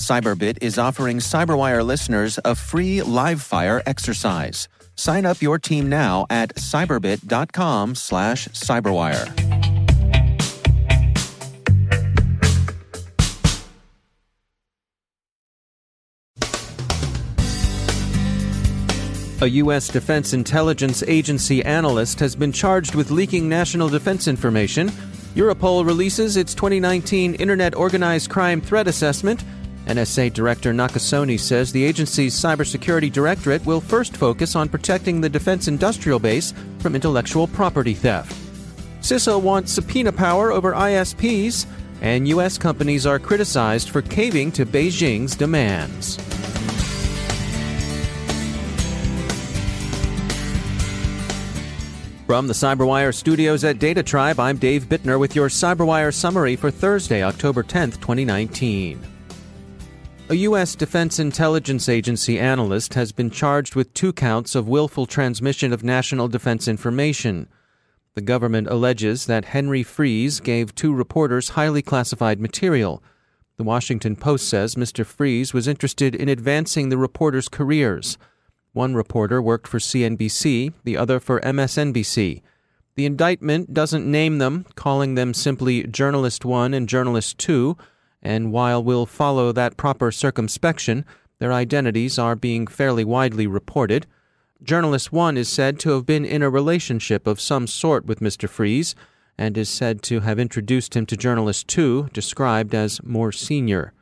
Cyberbit is offering Cyberwire listeners a free live fire exercise. Sign up your team now at cyberbit.com slash cyberwire. A U.S. Defense Intelligence Agency analyst has been charged with leaking national defense information. Europol releases its 2019 Internet Organized Crime Threat Assessment. NSA Director Nakasone says the agency's cybersecurity directorate will first focus on protecting the defense industrial base from intellectual property theft. CISA wants subpoena power over ISPs, and U.S. companies are criticized for caving to Beijing's demands. From the Cyberwire studios at DataTribe, I'm Dave Bittner with your Cyberwire summary for Thursday, October 10th, 2019. A U.S. Defense Intelligence Agency analyst has been charged with two counts of willful transmission of national defense information. The government alleges that Henry Frese gave two reporters highly classified material. The Washington Post says Mr. Fries was interested in advancing the reporters' careers. One reporter worked for CNBC, the other for MSNBC. The indictment doesn't name them, calling them simply Journalist 1 and Journalist 2, and while we'll follow that proper circumspection, their identities are being fairly widely reported. Journalist 1 is said to have been in a relationship of some sort with Mr. Frese and is said to have introduced him to Journalist 2, described as more senior.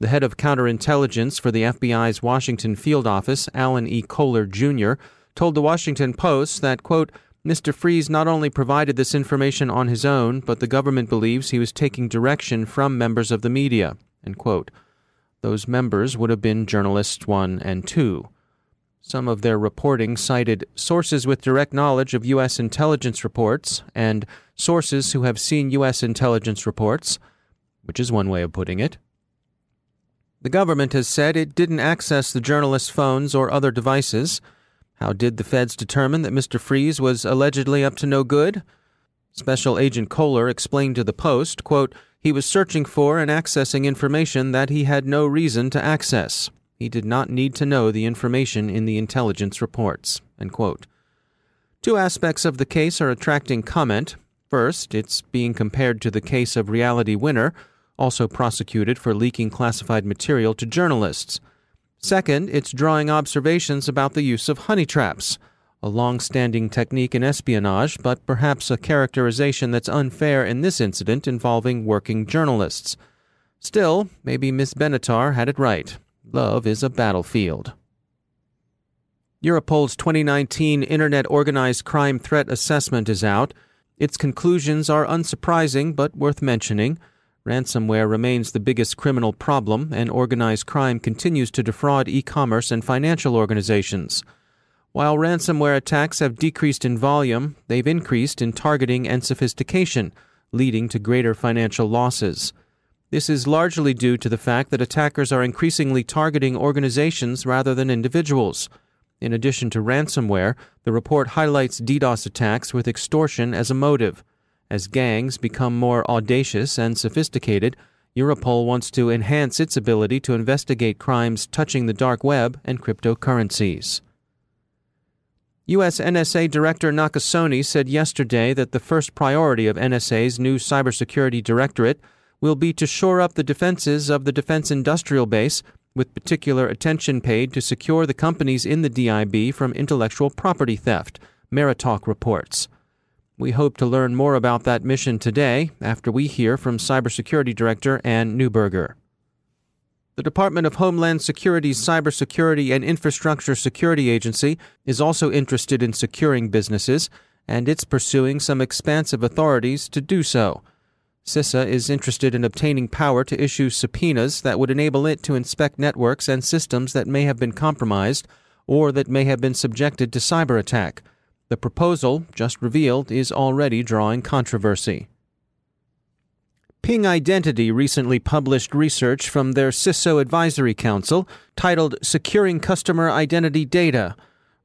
The head of counterintelligence for the FBI's Washington field office, Alan E. Kohler Jr., told the Washington Post that, quote, Mr. Frese not only provided this information on his own, but the government believes he was taking direction from members of the media. Those members would have been journalists 1 and 2. Some of their reporting cited sources with direct knowledge of U.S. intelligence reports and sources who have seen U.S. intelligence reports, which is one way of putting it. The government has said it didn't access the journalist's phones or other devices. How did the feds determine that Mr. Frese was allegedly up to no good? Special Agent Kohler explained to the Post, quote, he was searching for and accessing information that he had no reason to access. He did not need to know the information in the intelligence reports. Two aspects of the case are attracting comment. First, it's being compared to the case of Reality Winner, also prosecuted for leaking classified material to journalists. Second, it's drawing observations about the use of honey traps, a long standing technique in espionage, but perhaps a characterization that's unfair in this incident involving working journalists. Still, maybe Miss Benatar had it right. Love is a battlefield. Europol's 2019 Internet Organized Crime Threat Assessment is out. Its conclusions are unsurprising but worth mentioning. Ransomware remains the biggest criminal problem, and organized crime continues to defraud e commerce and financial organizations. While ransomware attacks have decreased in volume, they've increased in targeting and sophistication, leading to greater financial losses. This is largely due to the fact that attackers are increasingly targeting organizations rather than individuals. In addition to ransomware, the report highlights DDoS attacks with extortion as a motive. As gangs become more audacious and sophisticated, Europol wants to enhance its ability to investigate crimes touching the dark web and cryptocurrencies. U.S. NSA Director Nakasone said yesterday that the first priority of NSA's new cybersecurity directorate will be to shore up the defenses of the defense industrial base, with particular attention paid to secure the companies in the DIB from intellectual property theft, MeriTalk reports. We hope to learn more about that mission today after we hear from Cybersecurity Director Anne Neuberger. The Department of Homeland Security's Cybersecurity and Infrastructure Security Agency is also interested in securing businesses, and it's pursuing some expansive authorities to do so. CISA is interested in obtaining power to issue subpoenas that would enable it to inspect networks and systems that may have been compromised or that may have been subjected to cyber attack. The proposal, just revealed, is already drawing controversy. Ping Identity recently published research from their CISO Advisory Council titled Securing Customer Identity Data.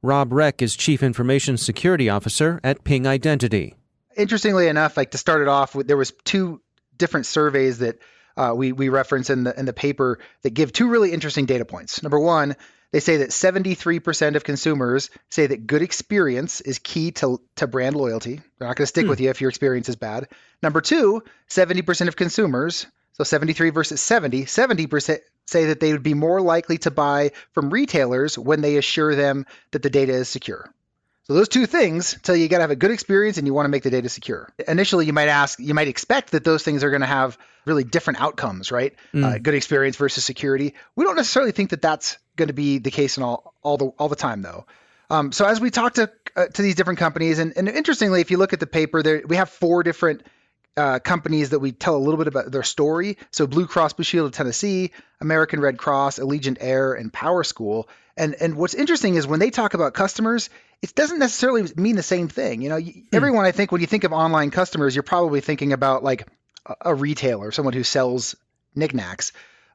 Robb Reck is Chief Information Security Officer at Ping Identity. Interestingly enough, like to start it off, there was two different surveys that uh, we we reference in the in the paper that give two really interesting data points. Number one, they say that 73% of consumers say that good experience is key to, to brand loyalty. They're not going to stick hmm. with you if your experience is bad. Number two, 70% of consumers, so 73 versus 70, 70% say that they would be more likely to buy from retailers when they assure them that the data is secure. So those two things tell you you got to have a good experience and you want to make the data secure. Initially, you might ask, you might expect that those things are going to have really different outcomes, right? Mm. Uh, good experience versus security. We don't necessarily think that that's going to be the case in all all the all the time though. Um, so as we talk to uh, to these different companies, and, and interestingly, if you look at the paper, there we have four different uh, companies that we tell a little bit about their story. So Blue Cross Blue Shield of Tennessee, American Red Cross, Allegiant Air, and PowerSchool. And and what's interesting is when they talk about customers, it doesn't necessarily mean the same thing. You know, hmm. everyone I think when you think of online customers, you're probably thinking about like a, a retailer, someone who sells knickknacks.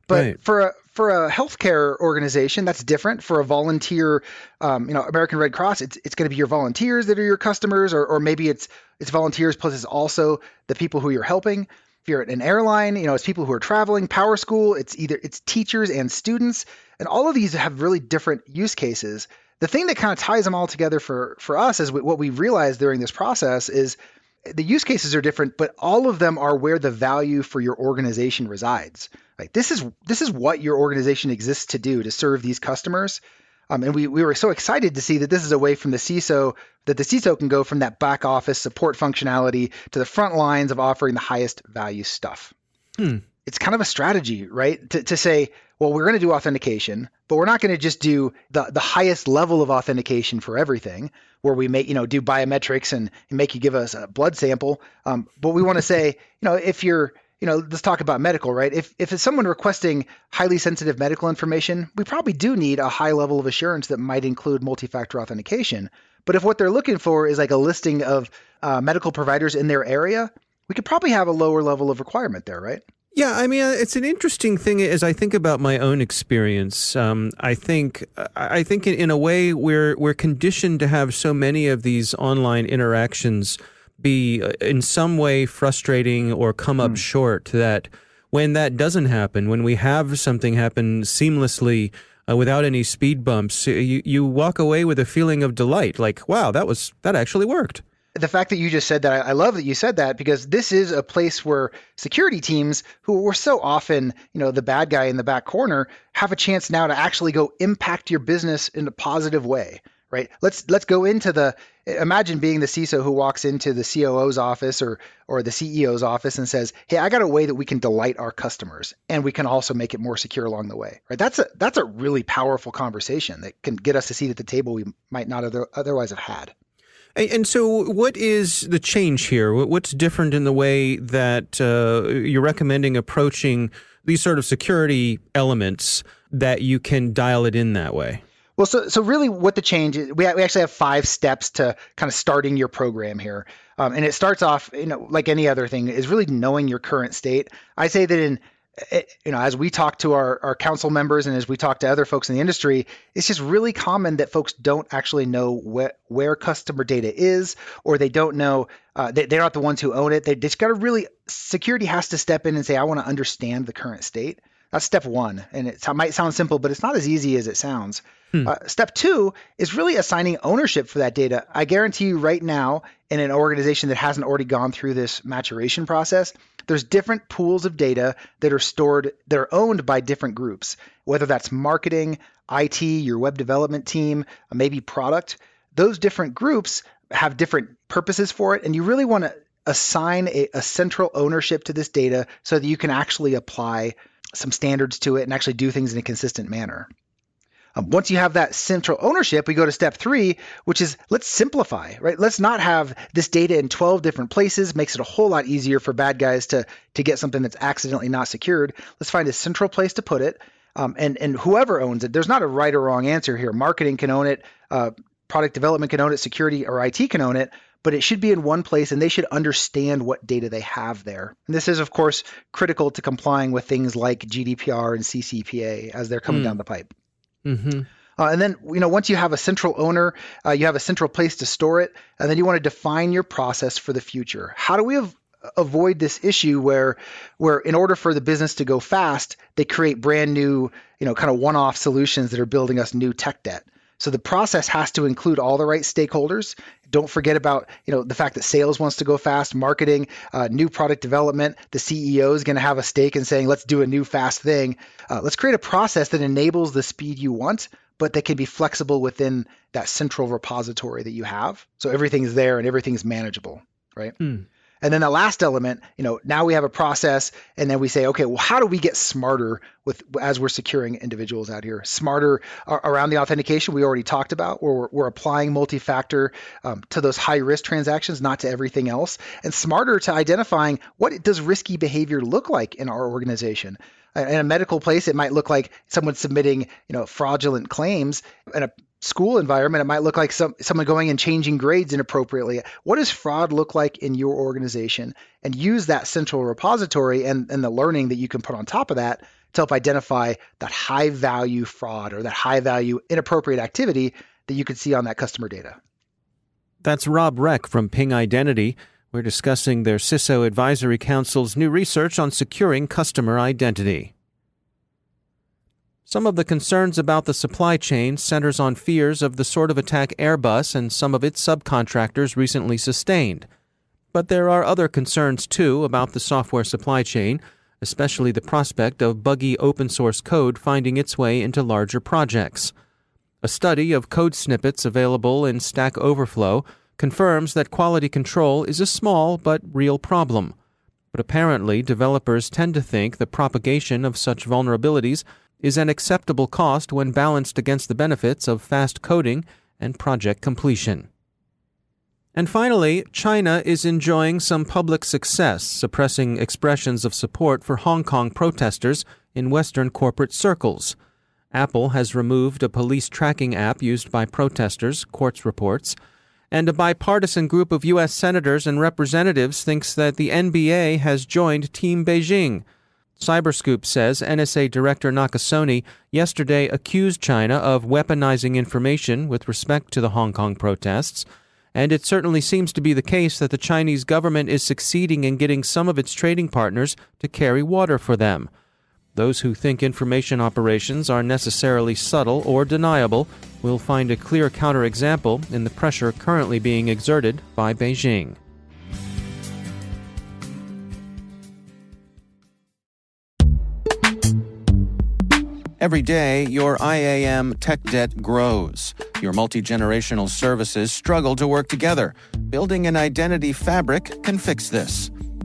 But right. for a for a healthcare organization, that's different. For a volunteer, um, you know, American Red Cross, it's it's going to be your volunteers that are your customers, or or maybe it's it's volunteers plus it's also the people who you're helping. If you're at an airline, you know, it's people who are traveling. PowerSchool, it's either it's teachers and students, and all of these have really different use cases. The thing that kind of ties them all together for for us is what we realized during this process is the use cases are different, but all of them are where the value for your organization resides. Like this is this is what your organization exists to do to serve these customers. Um, and we, we were so excited to see that this is a way from the CISO that the CISO can go from that back office support functionality to the front lines of offering the highest value stuff. Hmm. It's kind of a strategy, right? To, to say, well, we're going to do authentication, but we're not going to just do the, the highest level of authentication for everything, where we make, you know, do biometrics and, make you give us a blood sample. Um, but we want to say, you know, if you're you know, let's talk about medical, right? If if it's someone requesting highly sensitive medical information, we probably do need a high level of assurance that might include multi-factor authentication. But if what they're looking for is like a listing of uh, medical providers in their area, we could probably have a lower level of requirement there, right? Yeah, I mean, uh, it's an interesting thing as I think about my own experience. Um, I think, I think, in, in a way, we're we're conditioned to have so many of these online interactions be uh, in some way frustrating or come up mm. short that when that doesn't happen, when we have something happen seamlessly uh, without any speed bumps, you, you walk away with a feeling of delight like, wow, that was, that actually worked the fact that you just said that, I love that you said that because this is a place where security teams, who were so often, you know, the bad guy in the back corner, have a chance now to actually go impact your business in a positive way right? Let's let's go into the imagine being the CISO who walks into the COO's office or or the CEO's office and says, "Hey, I got a way that we can delight our customers and we can also make it more secure along the way." Right? That's a that's a really powerful conversation that can get us a seat at the table we might not other, otherwise have had. And so, what is the change here? What's different in the way that uh, you're recommending approaching these sort of security elements that you can dial it in that way? Well, so so really, what the change is, we we actually have five steps to kind of starting your program here, um, and it starts off, you know, like any other thing, is really knowing your current state. I say that in eh, you know, as we talk to our, our council members and as we talk to other folks in the industry, it's just really common that folks don't actually know wh- where customer data is, or they don't know, uh, they, they're not the ones who own it. They just got to really, security has to step in and say, I want to understand the current state. That's step one. And it might sound simple, but it's not as easy as it sounds. Hmm. Uh, step two is really assigning ownership for that data. I guarantee you right now, in an organization that hasn't already gone through this maturation process, there's different pools of data that are stored, that are owned by different groups, whether that's marketing, IT, your web development team, maybe product those different groups have different purposes for it, and you really want to assign a, a central ownership to this data so that you can actually apply some standards to it and actually do things in a consistent manner. Um, once you have that central ownership, we go to step three, which is let's simplify, right? Let's not have this data in 12 different places. Makes it a whole lot easier for bad guys to to get something that's accidentally not secured. Let's find a central place to put it, um, and and whoever owns it. There's not a right or wrong answer here. Marketing can own it, uh, product development can own it, security or IT can own it. But it should be in one place and they should understand what data they have there. And this is, of course, critical to complying with things like GDPR and CCPA as they're coming mm. down the pipe. Mm-hmm. Uh, and then, you know, once you have a central owner, uh, you have a central place to store it, and then you want to define your process for the future. How do we av- avoid this issue where, where in order for the business to go fast, they create brand new, you know, kind of one-off solutions that are building us new tech debt? So the process has to include all the right stakeholders. Don't forget about you know the fact that sales wants to go fast, marketing, uh, new product development. The CEO is going to have a stake in saying, "Let's do a new fast thing." Uh, let's create a process that enables the speed you want, but that can be flexible within that central repository that you have. So everything's there and everything's manageable, right? Mm. And then the last element, you know, now we have a process, and then we say, okay, well, how do we get smarter with as we're securing individuals out here? Smarter around the authentication we already talked about, where we're, we're applying multi-factor um, to those high-risk transactions, not to everything else, and smarter to identifying what does risky behavior look like in our organization in a medical place it might look like someone submitting you know fraudulent claims in a school environment, it might look like some someone going and changing grades inappropriately. What does fraud look like in your organization? And use that central repository and, and the learning that you can put on top of that to help identify that high value fraud or that high value inappropriate activity that you could see on that customer data. That's Robb Reck from Ping Identity. We're discussing their CISO Advisory Council's new research on securing customer identity. Some of the concerns about the supply chain centers on fears of the sort of attack Airbus and some of its subcontractors recently sustained. But there are other concerns too about the software supply chain, especially the prospect of buggy open source code finding its way into larger projects. A study of code snippets available in Stack Overflow confirms that quality control is a small but real problem. But apparently, developers tend to think the propagation of such vulnerabilities is an acceptable cost when balanced against the benefits of fast coding and project completion. And finally, China is enjoying some public success suppressing expressions of support for Hong Kong protesters in Western corporate circles. Apple has removed a police tracking app used by protesters, Quartz reports, and a bipartisan group of U.S. senators and representatives thinks that the NBA has joined Team Beijing CyberScoop says NSA Director Nakasone yesterday accused China of weaponizing information with respect to the Hong Kong protests, and it certainly seems to be the case that the Chinese government is succeeding in getting some of its trading partners to carry water for them. Those who think information operations are necessarily subtle or deniable will find a clear counterexample in the pressure currently being exerted by Beijing. Every day, your IAM tech debt grows. Your multi generational services struggle to work together. Building an identity fabric can fix this.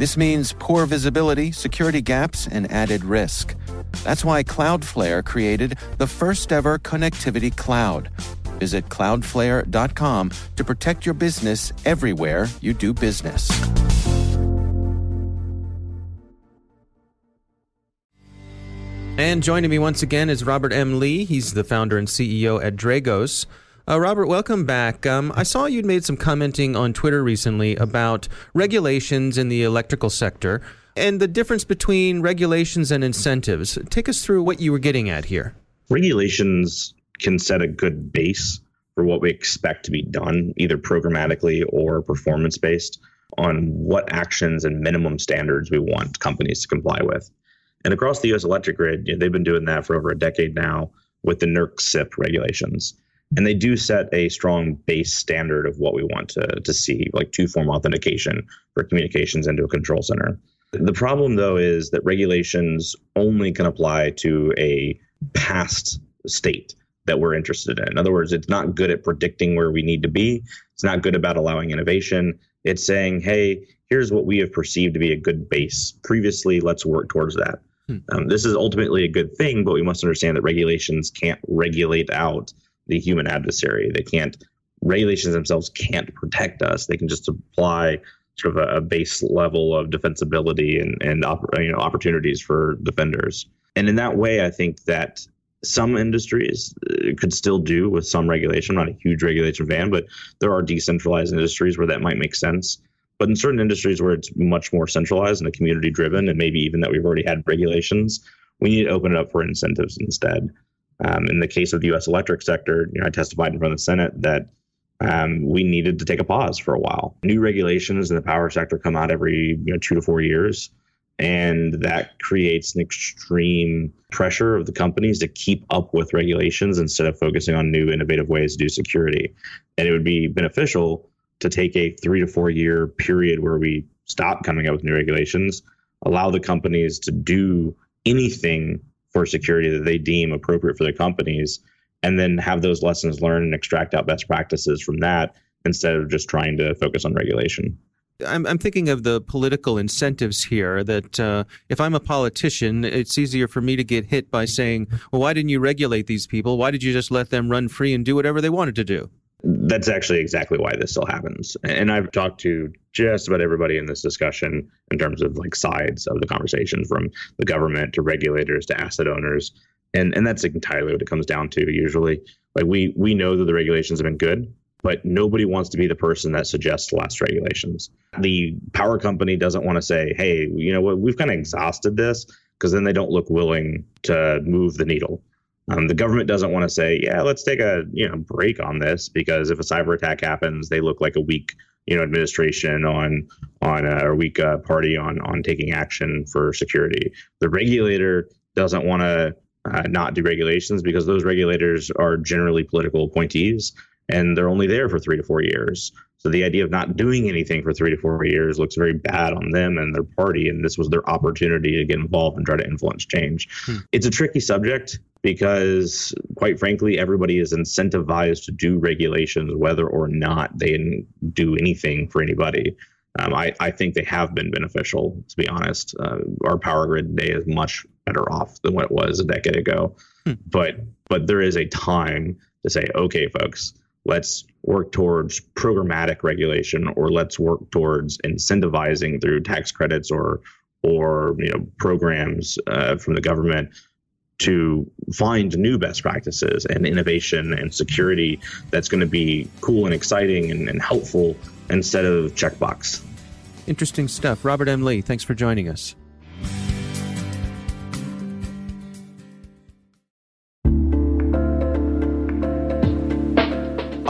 This means poor visibility, security gaps, and added risk. That's why Cloudflare created the first ever connectivity cloud. Visit cloudflare.com to protect your business everywhere you do business. And joining me once again is Robert M. Lee. He's the founder and CEO at Dragos. Uh, Robert, welcome back. Um, I saw you'd made some commenting on Twitter recently about regulations in the electrical sector and the difference between regulations and incentives. Take us through what you were getting at here. Regulations can set a good base for what we expect to be done, either programmatically or performance based, on what actions and minimum standards we want companies to comply with. And across the US electric grid, you know, they've been doing that for over a decade now with the NERC CIP regulations. And they do set a strong base standard of what we want to, to see, like two form authentication for communications into a control center. The problem, though, is that regulations only can apply to a past state that we're interested in. In other words, it's not good at predicting where we need to be, it's not good about allowing innovation. It's saying, hey, here's what we have perceived to be a good base. Previously, let's work towards that. Hmm. Um, this is ultimately a good thing, but we must understand that regulations can't regulate out the human adversary. They can't, regulations themselves can't protect us. They can just apply sort of a, a base level of defensibility and, and you know, opportunities for defenders. And in that way, I think that some industries uh, could still do with some regulation, not a huge regulation fan, but there are decentralized industries where that might make sense. But in certain industries where it's much more centralized and a community driven, and maybe even that we've already had regulations, we need to open it up for incentives instead. Um, in the case of the U.S. electric sector, you know, I testified in front of the Senate that um, we needed to take a pause for a while. New regulations in the power sector come out every you know, two to four years, and that creates an extreme pressure of the companies to keep up with regulations instead of focusing on new innovative ways to do security. And it would be beneficial to take a three to four year period where we stop coming up with new regulations, allow the companies to do anything for security that they deem appropriate for their companies, and then have those lessons learned and extract out best practices from that instead of just trying to focus on regulation. I'm, I'm thinking of the political incentives here that uh, if I'm a politician, it's easier for me to get hit by saying, well, why didn't you regulate these people? Why did you just let them run free and do whatever they wanted to do? That's actually exactly why this still happens. And I've talked to just about everybody in this discussion in terms of like sides of the conversation from the government to regulators to asset owners. And and that's entirely what it comes down to usually. Like we we know that the regulations have been good, but nobody wants to be the person that suggests less regulations. The power company doesn't want to say, "Hey, you know what? We've kind of exhausted this," because then they don't look willing to move the needle. Um, the government doesn't want to say, yeah, let's take a you know break on this because if a cyber attack happens, they look like a weak you know administration on on a, weak uh, party on on taking action for security. The regulator doesn't want to uh, not do regulations because those regulators are generally political appointees and they're only there for three to four years. So the idea of not doing anything for three to four years looks very bad on them and their party. And this was their opportunity to get involved and try to influence change. Hmm. It's a tricky subject because, quite frankly, everybody is incentivized to do regulations whether or not they do anything for anybody. Um, I, I, think they have been beneficial, to be honest. Uh, our power grid today is much better off than what it was a decade ago. Hmm. But but there is a time to say, okay, folks, let's work towards programmatic regulation or let's work towards incentivizing through tax credits or or you know programs uh, from the government to find new best practices and innovation and security that's going to be cool and exciting and, and helpful instead of checkbox. Interesting stuff. Robert M. Lee, thanks for joining us.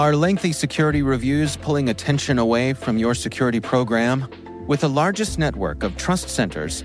Are lengthy security reviews pulling attention away from your security program? With the largest network of trust centers,